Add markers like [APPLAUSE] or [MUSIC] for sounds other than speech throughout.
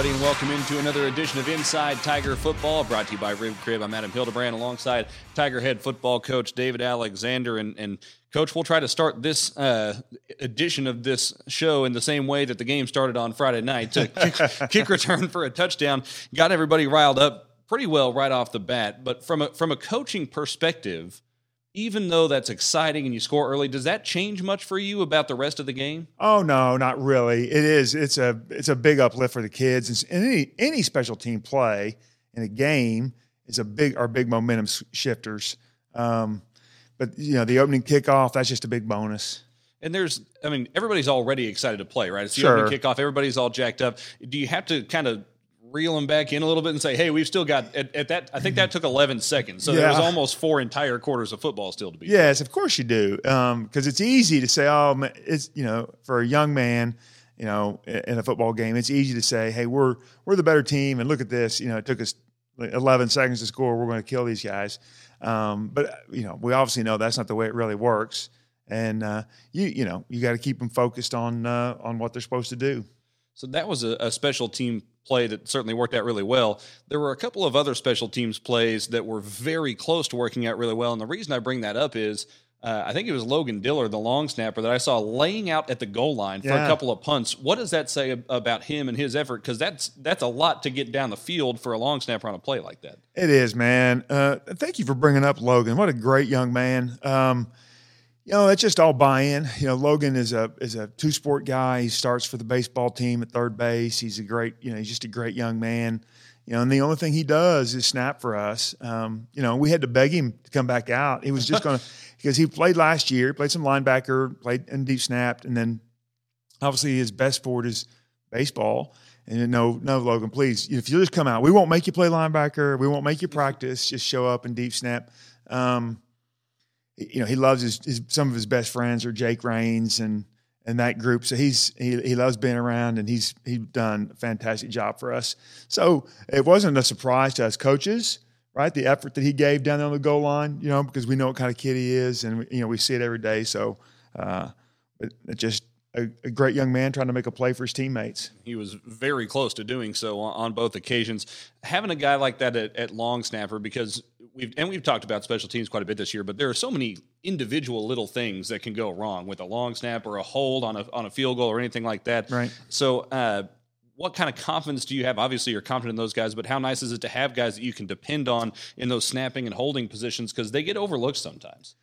everybody, and welcome into another edition of Inside Tiger Football, brought to you by Rib Crib. I'm Adam Hildebrand, alongside Tiger head football coach David Alexander. And, and coach, we'll try to start this uh, edition of this show in the same way that the game started on Friday night. To [LAUGHS] kick, kick return for a touchdown, got everybody riled up pretty well right off the bat. But from a from a coaching perspective, even though that's exciting and you score early, does that change much for you about the rest of the game? Oh no, not really. It is. It's a it's a big uplift for the kids. And any any special team play in a game is a big are big momentum shifters. Um, but you know, the opening kickoff that's just a big bonus. And there's, I mean, everybody's already excited to play, right? It's the Sure. opening kickoff. Everybody's all jacked up. Do you have to kind of reel them back in a little bit and say, hey, we've still got at, at that? I think that took 11 seconds, so there was almost four entire quarters of football still to be. Yes, of course you do. Because it's easy to say, oh, it's you know, for a young man, you know, in a football game, it's easy to say, hey, we're we're the better team, and look at this. You know, it took us 11 seconds to score. We're going to kill these guys. Um, but you know, we obviously know that's not the way it really works. And uh, you you know, you got to keep them focused on uh, on what they're supposed to do. So that was a, a special team play that certainly worked out really well. There were a couple of other special teams plays that were very close to working out really well. And the reason I bring that up is uh, I think it was Logan Diller, the long snapper, that I saw laying out at the goal line for a couple of punts. What does that say about him and his effort? Because that's that's a lot to get down the field for a long snapper on a play like that. It is, man. Uh, thank you for bringing up Logan. What a great young man. Um, you know, it's just all buy-in. You know, Logan is a is a two sport guy. He starts for the baseball team at third base. He's a great, you know, he's just a great young man. You know, and the only thing he does is snap for us. Um, you know, we had to beg him to come back out. He was just going [LAUGHS] to because he played last year, played some linebacker, played and deep snapped, and then obviously his best sport is baseball. And no, no, Logan, please, if you'll just come out, we won't make you play linebacker. We won't make you practice. Just show up and deep snap. Um, you know, he loves his, his some of his best friends are Jake Raines and and that group. So he's he he loves being around and he's he's done a fantastic job for us. So it wasn't a surprise to us coaches, right? The effort that he gave down there on the goal line, you know, because we know what kind of kid he is and you know we see it every day. So uh, it, it just a, a great young man trying to make a play for his teammates. He was very close to doing so on, on both occasions. Having a guy like that at, at long snapper, because we've and we've talked about special teams quite a bit this year, but there are so many individual little things that can go wrong with a long snap or a hold on a on a field goal or anything like that. Right. So. Uh, what kind of confidence do you have? Obviously, you're confident in those guys, but how nice is it to have guys that you can depend on in those snapping and holding positions because they get overlooked sometimes.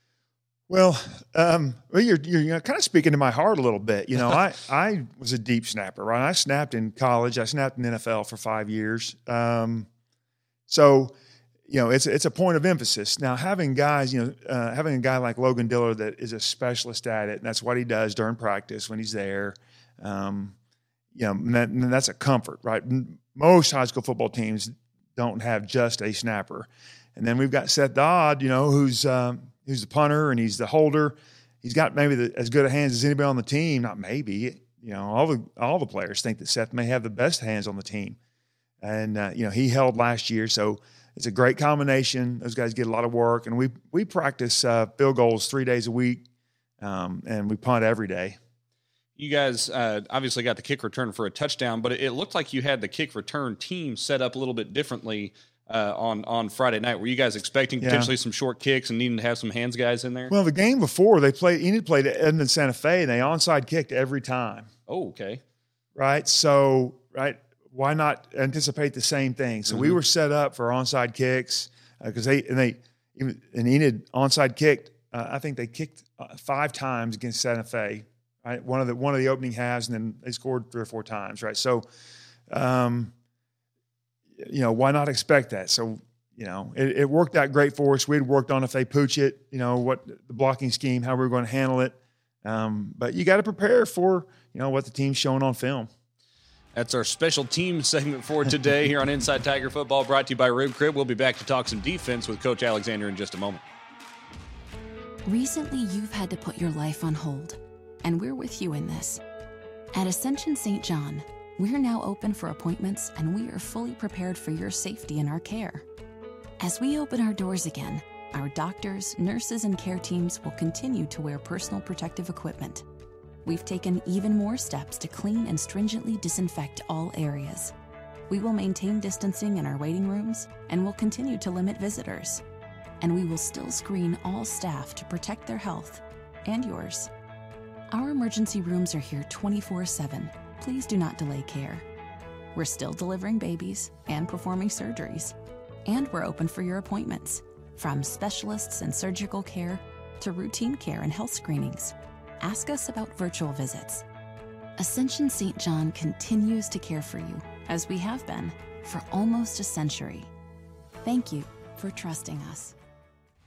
Well, um, well, you're you're kind of speaking to my heart a little bit. You know, [LAUGHS] I I was a deep snapper, right? I snapped in college. I snapped in the NFL for five years. Um, so, you know, it's it's a point of emphasis. Now, having guys, you know, uh, having a guy like Logan Diller that is a specialist at it, and that's what he does during practice when he's there. Um, you know, and, that, and that's a comfort, right? Most high school football teams don't have just a snapper, and then we've got Seth Dodd, you know, who's um, who's the punter and he's the holder. He's got maybe the, as good a hands as anybody on the team. Not maybe, you know, all the all the players think that Seth may have the best hands on the team, and uh, you know he held last year, so it's a great combination. Those guys get a lot of work, and we we practice uh, field goals three days a week, um, and we punt every day. You guys uh, obviously got the kick return for a touchdown, but it, it looked like you had the kick return team set up a little bit differently uh, on on Friday night. Were you guys expecting Yeah. potentially some short kicks and needing to have some hands guys in there? Well, the game before they played, Enid played at Edmond Santa Fe, and they onside kicked every time. oh, okay. right? So, right, why not anticipate the same thing? So we were set up for onside kicks because they and they even and Enid onside kicked. Uh, I think they kicked uh, five times against Santa Fe. Right, one of the one of the opening halves, and then they scored three or four times. Right, so, um, you know, why not expect that? So. You know, it, it worked out great for us. We'd worked on if they pooch it, you know, what the blocking scheme, how we were going to handle it. Um, but you got to prepare for, you know, what the team's showing on film. That's our special team [LAUGHS] segment for today here on Inside Tiger Football, brought to you by Rib Crib. We'll be back to talk some defense with Coach Alexander in just a moment. Recently, you've had to put your life on hold, and we're with you in this. At Ascension St. John, we're now open for appointments and we are fully prepared for your safety and our care. As we open our doors again, our doctors, nurses, and care teams will continue to wear personal protective equipment. We've taken even more steps to clean and stringently disinfect all areas. We will maintain distancing in our waiting rooms and will continue to limit visitors. And we will still screen all staff to protect their health and yours. Our emergency rooms are here 24 7. Please do not delay care. We're still delivering babies and performing surgeries. And we're open for your appointments, from specialists and surgical care to routine care and health screenings. Ask us about virtual visits. Ascension St. John continues to care for you, as we have been for almost a century. Thank you for trusting us.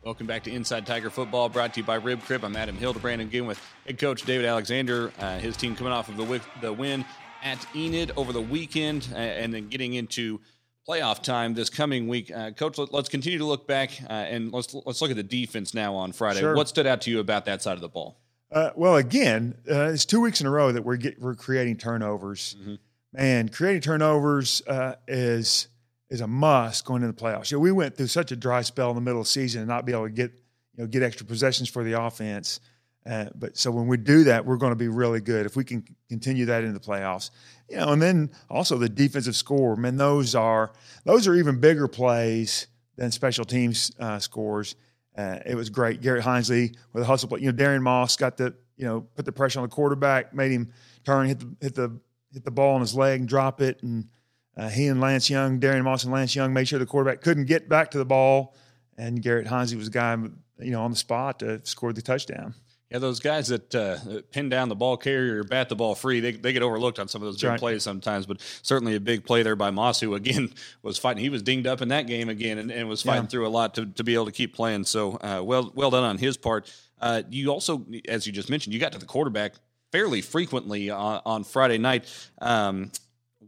Welcome back to Inside Tiger Football, brought to you by Rib Crib. I'm Adam Hildebrand, again with head coach David Alexander. Uh, his team coming off of the, wi- the win at Enid over the weekend, uh, and then getting into playoff time this coming week. Uh, coach, let, us continue to look back uh, and let's let's look at the defense now on Friday. Sure. What stood out to you about that side of the ball? Uh, well, again, uh, it's two weeks in a row that we're get, we're creating turnovers. Mhm. Man, creating turnovers uh, is is a must going into the playoffs. You know, we went through such a dry spell in the middle of the season and not be able to get you know get extra possessions for the offense. Uh, but so when we do that, we're going to be really good if we can continue that into the playoffs. You know, and then also the defensive score. Man, those are those are even bigger plays than special teams uh, scores. Uh, it was great. Garrett Hinesley with a hustle play. You know, Darian Moss got the you know put the pressure on the quarterback, made him turn, hit the hit the hit the ball on his leg and drop it. And uh, he and Lance Young, Darian Moss and Lance Young made sure the quarterback couldn't get back to the ball. And Garrett Hinesley was the guy you know on the spot to score the touchdown. Yeah, those guys that uh, that pin down the ball carrier bat the ball free, they, they get overlooked on some of those big right. plays sometimes. But certainly a big play there by Moss, who again [LAUGHS] was fighting. He was dinged up in that game again and, and was fighting Yeah. through a lot to, to be able to keep playing. So uh, well well done on his part. Uh, you also, as you just mentioned, you got to the quarterback fairly frequently on, on Friday night. Um,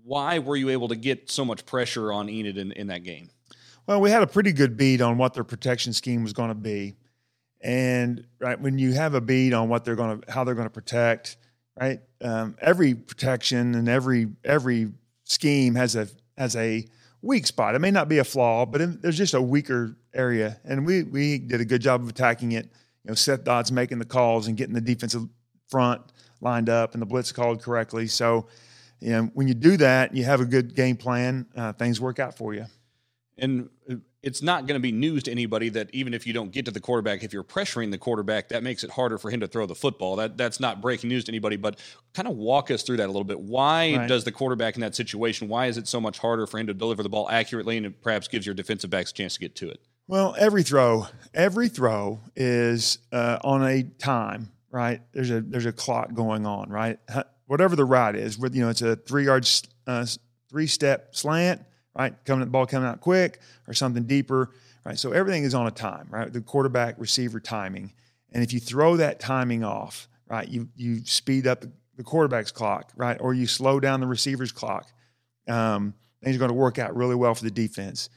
why were you able to get so much pressure on Enid in, in that game? Well, we had a pretty good beat on what their protection scheme was going to be, and right when you have a bead on what they're going to, how they're going to protect, right? Um, every protection and every every scheme has a has a weak spot. It may not be a flaw, but it, there's just a weaker area, and we we did a good job of attacking it. You know, Seth Dodds making the calls and getting the defensive front lined up and the blitz called correctly. So, you know, when you do that, you have a good game plan. Uh, things work out for you. And uh, it's not going to be news to anybody that even if you don't get to the quarterback, if you're pressuring the quarterback, that makes it harder for him to throw the football. That that's not breaking news to anybody. But kind of walk us through that a little bit. Why Right. does the quarterback in that situation? Why is it so much harder for him to deliver the ball accurately, and it perhaps gives your defensive backs a chance to get to it? Well, every throw, every throw is uh, on a time, right? There's a there's a clock going on, right? Whatever the route is, you know it's a three yard, uh, three step slant, right? Coming the ball coming out quick or something deeper, right? So everything is on a time, right? The quarterback receiver timing, and if you throw that timing off, right, you you speed up the quarterback's clock, right, or you slow down the receiver's clock. Um, things are going to work out really well for the defense.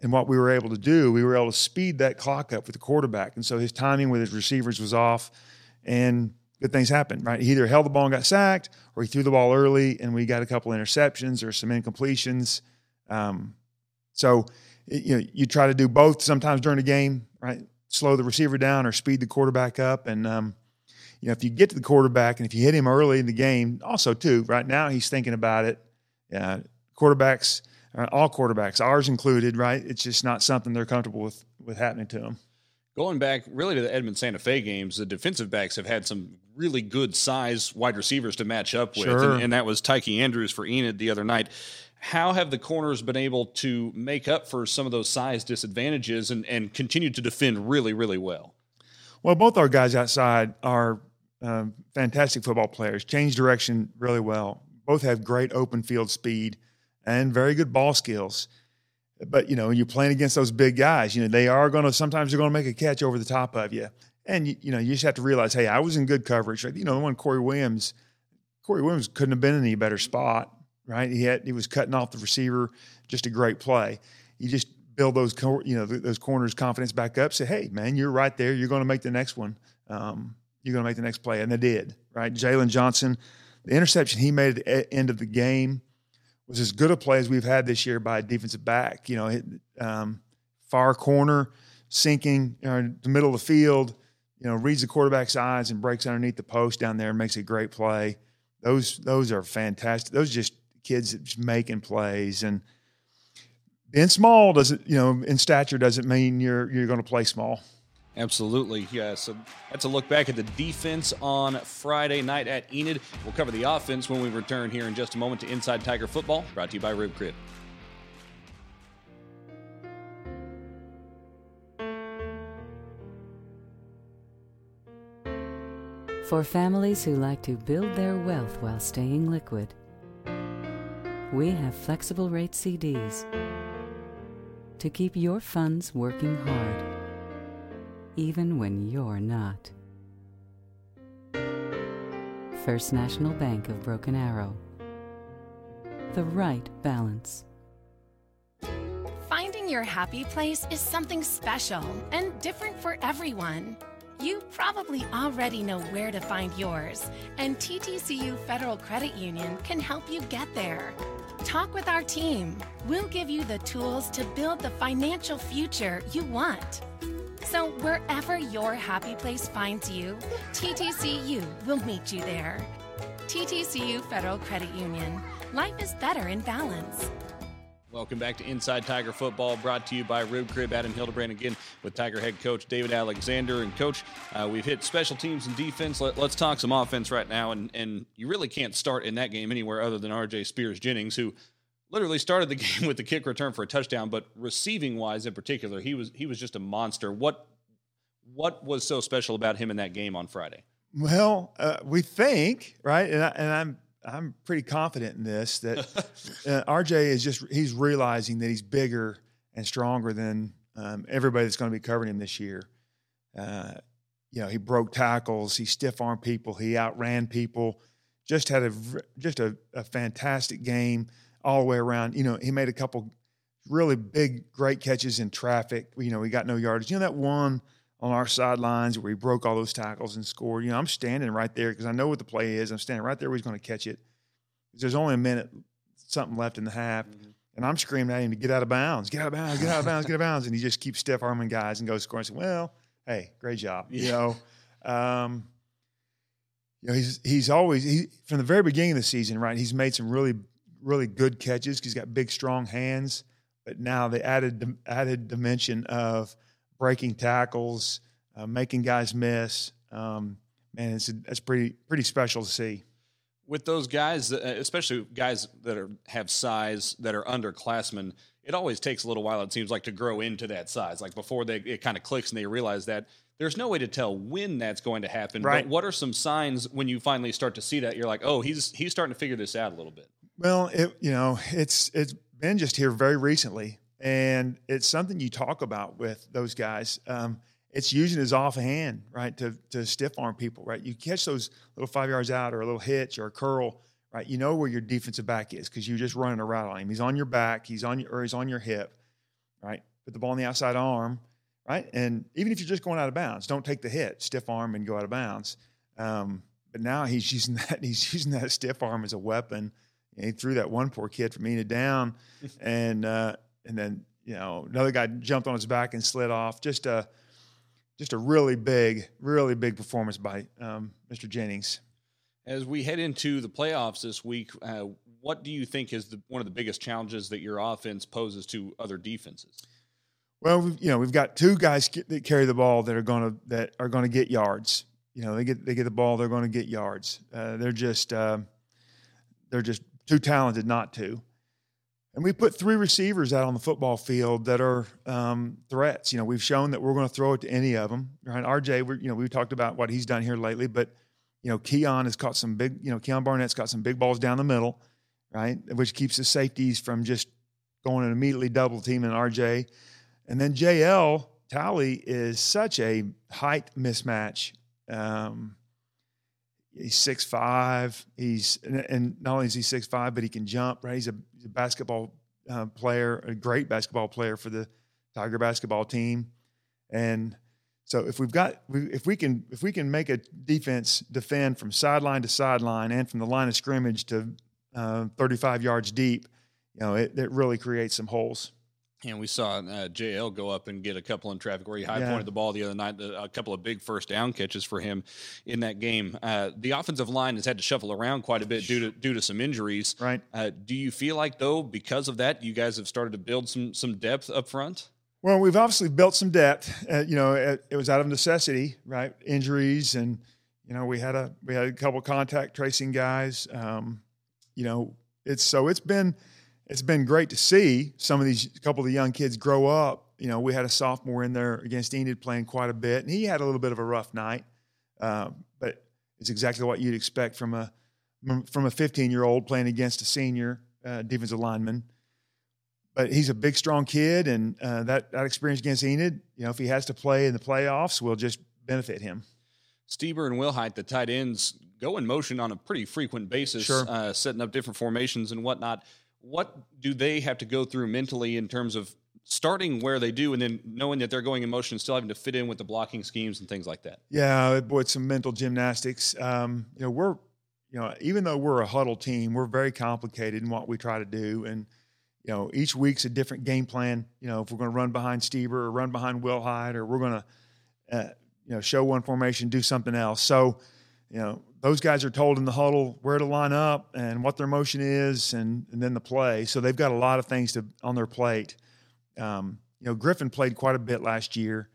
And what we were able to do, we were able to speed that clock up with the quarterback. And so his timing with his receivers was off, and good things happened, right? He either held the ball and got sacked, or he threw the ball early, and we got a couple interceptions or some incompletions. Um, so you know, you try to do both sometimes during the game, right? Slow the receiver down or speed the quarterback up, and um, you know, if you get to the quarterback and if you hit him early in the game, also too, right now he's thinking about it. Yeah, quarterbacks, uh, all quarterbacks, ours included, right? It's just not something they're comfortable with with happening to them. Going back really to the Edmond Santa Fe games, the defensive backs have had some really good size wide receivers to match up with, Sure. and, and that was Tyke Andrews for Enid the other night. How have the corners been able to make up for some of those size disadvantages and, and continue to defend really, really well? Well, both our guys outside are um, fantastic football players. Change direction really well. Both have great open field speed and very good ball skills. But you know, when you're playing against those big guys, you know they are going to sometimes they're going to make a catch over the top of you, and you, you know you just have to realize, hey, I was in good coverage. Like, you know, the one Corey Williams, Corey Williams couldn't have been in any better spot, right? He had he was cutting off the receiver, just a great play. You just build those cor- you know th- those corners confidence back up. Say, hey, man, you're right there. You're going to make the next one. Um, you're going to make the next play, and they did. Right, Jalen Johnson, the interception he made at the end of the game was as good a play as we've had this year by a defensive back. You know, hit, um, far corner, sinking you know, the middle of the field. You know, reads the quarterback's eyes and breaks underneath the post down there and makes a great play. Those those are fantastic. Those just kids making plays and being small doesn't you know in stature doesn't mean you're you're going to play small. Absolutely. Yeah. So that's a look back at the defense on Friday night at Enid. We'll cover the offense when we return here in just a moment to Inside Tiger Football, brought to you by Rib Crib. For families who like to build their wealth while staying liquid, we have flexible rate CDs to keep your funds working hard, even when you're not. First National Bank of Broken Arrow. The right balance. Finding your happy place is something special and different for everyone. You probably already know where to find yours, and TTCU Federal Credit Union can help you get there. Talk with our team. We'll give you the tools to build the financial future you want. So, wherever your happy place finds you, TTCU will meet you there. TTCU Federal Credit Union. Life is better in balance. Welcome back to Inside Tiger Football, brought to you by Rib Crib. Adam Hildebrand again with Tiger head coach David Alexander. And coach, uh, we've hit special teams and defense. Let, us talk some offense right now. And and you really can't start in that game anywhere other than R.J. Spears Jennings, who literally started the [LAUGHS] game with the kick return for a touchdown. But receiving wise, in particular, he was he was just a monster. What what was so special about him in that game on Friday? Well, uh, we think right, and, I, and I'm I'm pretty confident in this that [LAUGHS] uh, RJ is just he's realizing that he's bigger and stronger than um, everybody that's going to be covering him this year. Uh, you know, he broke tackles, he stiff armed people, he outran people. Just had a just a, a fantastic game all the way around. You know, he made a couple really big, great catches in traffic. You know, he got no yardage. You know that one on our sidelines where he broke all those tackles and scored. You know, I'm standing right there because I know what the play is. I'm standing right there where he's going to catch it. There's only a minute something left in the half. Mm-hmm. And I'm screaming at him to get out of bounds, get out of bounds, get out of bounds, get out of bounds. And he just keeps stiff arming guys and goes scoring. I said, well, hey, great job. You know, um, you know, he's he's always he from the very beginning of the season, right? He's made some really really good catches. He's got big, strong hands. But now the added added dimension of breaking tackles, uh, making guys miss. Um, man, it's that's pretty pretty special to see. With those guys, uh, especially guys that are have size that are underclassmen, it always takes a little while. It seems like to grow into that size. Like before they it kind of clicks and they realize that there's no way to tell when that's going to happen. Right. But what are some signs when you finally start to see that? You're like, oh, he's he's starting to figure this out a little bit. Well, it, you know, it's it's been just here very recently, and it's something you talk about with those guys. Um, it's using his offhand, right, to to stiff arm people, right. You catch those little five yards out, or a little hitch, or a curl, right. You know where your defensive back is because you're just running a route on him. He's on your back, he's on your, or he's on your hip, right. Put the ball on the outside arm, right. And even if you're just going out of bounds, don't take the hit, stiff arm and go out of bounds. Um, but now he's [LAUGHS] using that he's using that stiff arm as a weapon he threw that one poor kid from Enid down, [LAUGHS] and uh, and then you know another guy jumped on his back and slid off. Just a just a really big, really big performance by um, Mr. Jennings. As we head into the playoffs this week, uh, what do you think is the, one of the biggest challenges that your offense poses to other defenses? Well, we've, you know, we've got two guys that carry the ball that are going to that are going to get yards. You know, they get they get the ball, they're going to get yards. Uh, they're just uh, they're just too talented not to. And we put three receivers out on the football field that are um, threats. You know, we've shown that we're going to throw it to any of them. Right? RJ, you know, we talked about what he's done here lately, but you know, Keon has caught some big. You know, Keon Barnett's got some big balls down the middle, right? Which keeps the safeties from just going and immediately double teaming RJ. And then JL Tally is such a height mismatch. Um, he's six five. He's and not only is he six five, but he can jump. Right, he's a, a basketball uh, player, a great basketball player for the Tiger basketball team. And so if we've got if we can if we can make a defense defend from sideline to sideline and from the line of scrimmage to uh, 35 yards deep, you know, it, it really creates some holes. And we saw uh, JL go up and get a couple in traffic where he high Yeah. pointed the ball the other night. A couple of big first down catches for him in that game. Uh, the offensive line has had to shuffle around quite a bit due to due to some injuries. Right. Uh, do you feel like though because of that you guys have started to build some some depth up front? Well, we've obviously built some depth. Uh, you know, it, it was out of necessity, right? Injuries, and you know, we had a we had a couple contact tracing guys. Um, you know, it's so it's been it's been great to see some of these couple of the young kids grow up. You know, we had a sophomore in there against Enid playing quite a bit, and he had a little bit of a rough night, um, but it's exactly what you'd expect from a from a 15 year old playing against a senior uh, defensive lineman but he's a big, strong kid, and uh, that that experience against Enid, you know, if he has to play in the playoffs, will just benefit him. Steber and Wilhite, the tight ends, go in motion on a pretty frequent basis, Sure. uh, setting up different formations and whatnot. What do they have to go through mentally in terms of starting where they do and then knowing that they're going in motion and still having to fit in with the blocking schemes and things like that? Yeah, boy, it's some mental gymnastics. Um, you know, we're, you know, even though we're a huddle team, we're very complicated in what we try to do, and you know, each week's a different game plan. You know, if we're going to run behind Steber or run behind Wilhite, or we're going to, uh, you know, show one formation, do something else. So, you know, those guys are told in the huddle where to line up and what their motion is, and and then the play. So they've got a lot of things to on their plate. Um, you know, Griffin played quite a bit last year,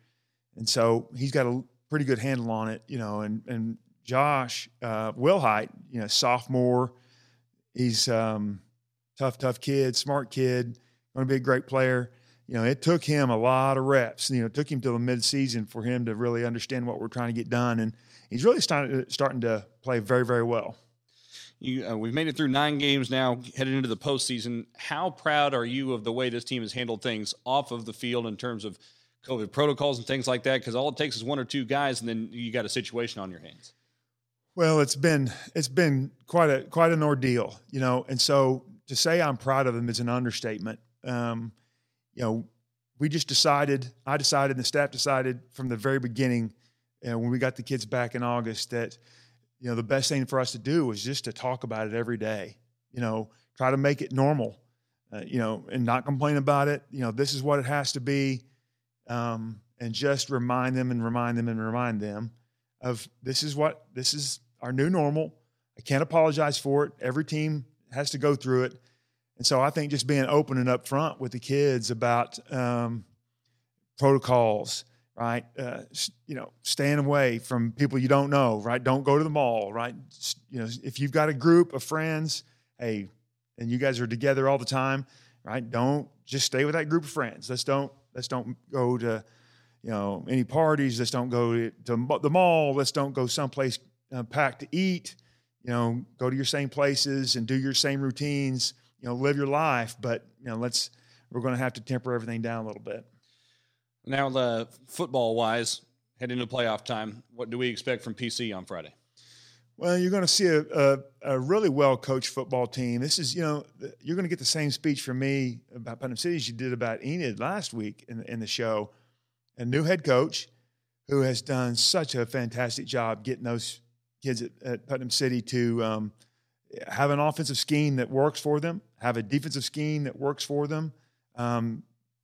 and so he's got a pretty good handle on it. You know, and and Josh uh, Wilhite, you know, sophomore, he's um, tough, tough kid, smart kid, going to be a great player. You know, it took him a lot of reps. You know, it took him till the midseason for him to really understand what we're trying to get done, and he's really starting starting to play very, very well. You, uh, we've made it through nine games now, headed into the postseason. How proud are you of the way this team has handled things off of the field in terms of COVID protocols and things like that? Because all it takes is one or two guys, and then you got a situation on your hands. Well, it's been it's been quite a quite an ordeal, you know, and so to say I'm proud of them is an understatement. Um, you know, we just decided, I decided, and the staff decided from the very beginning, you know, when we got the kids back in August, that you know the best thing for us to do was just to talk about it every day. You know, try to make it normal. Uh, you know, and not complain about it. You know, this is what it has to be, um, and just remind them and remind them and remind them of this is what this is our new normal. I can't apologize for it. Every team has to go through it. And so I think just being open and upfront with the kids about um, protocols, right? Uh, you know, staying away from people you don't know, right? Don't go to the mall, right? You know, if you've got a group of friends, hey, and you guys are together all the time, right? Don't just stay with that group of friends. Let's don't let's don't go to you know any parties. Let's don't go to the mall. Let's don't go someplace uh, packed to eat. You know, go to your same places and do your same routines. You know, live your life. But you know, let's we're going to have to temper everything down a little bit. Now, the football wise, heading into playoff time, what do we expect from PC on Friday? Well, you're going to see a, a, a really well coached football team. This is, you know, you're going to get the same speech from me about Putnam City as you did about Enid last week in, in the show. A new head coach who has done such a fantastic job getting those kids at, at Putnam City to um, have an offensive scheme that works for them, have a defensive scheme that works for them. Um,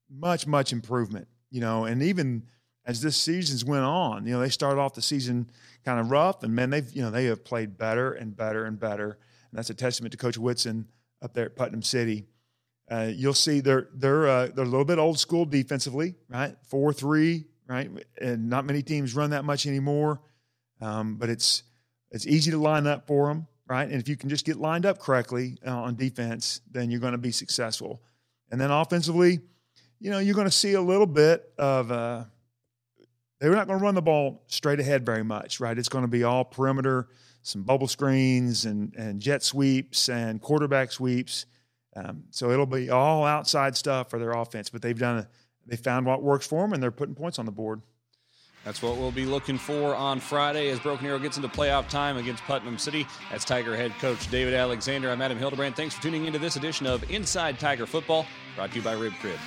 much, much improvement, you know, and even as this season's went on, you know, they started off the season kind of rough, and man, they've you know they have played better and better and better, and that's a testament to Coach Whitson up there at Putnam City. Uh, you'll see they're they're uh, they're a little bit old school defensively, right? Four three, right? And not many teams run that much anymore, um, but it's it's easy to line up for them, right? And if you can just get lined up correctly uh, on defense, then you're going to be successful. And then offensively, you know, you're going to see a little bit of. Uh, they're not going to run the ball straight ahead very much, right? It's going to be all perimeter, some bubble screens and and jet sweeps and quarterback sweeps. Um, so it'll be all outside stuff for their offense. But they've done a, they found what works for them, and they're putting points on the board. That's what we'll be looking for on Friday as Broken Arrow gets into playoff time against Putnam City. That's Tiger head coach David Alexander. I'm Adam Hildebrand. Thanks for tuning into this edition of Inside Tiger Football, brought to you by Rib Crib.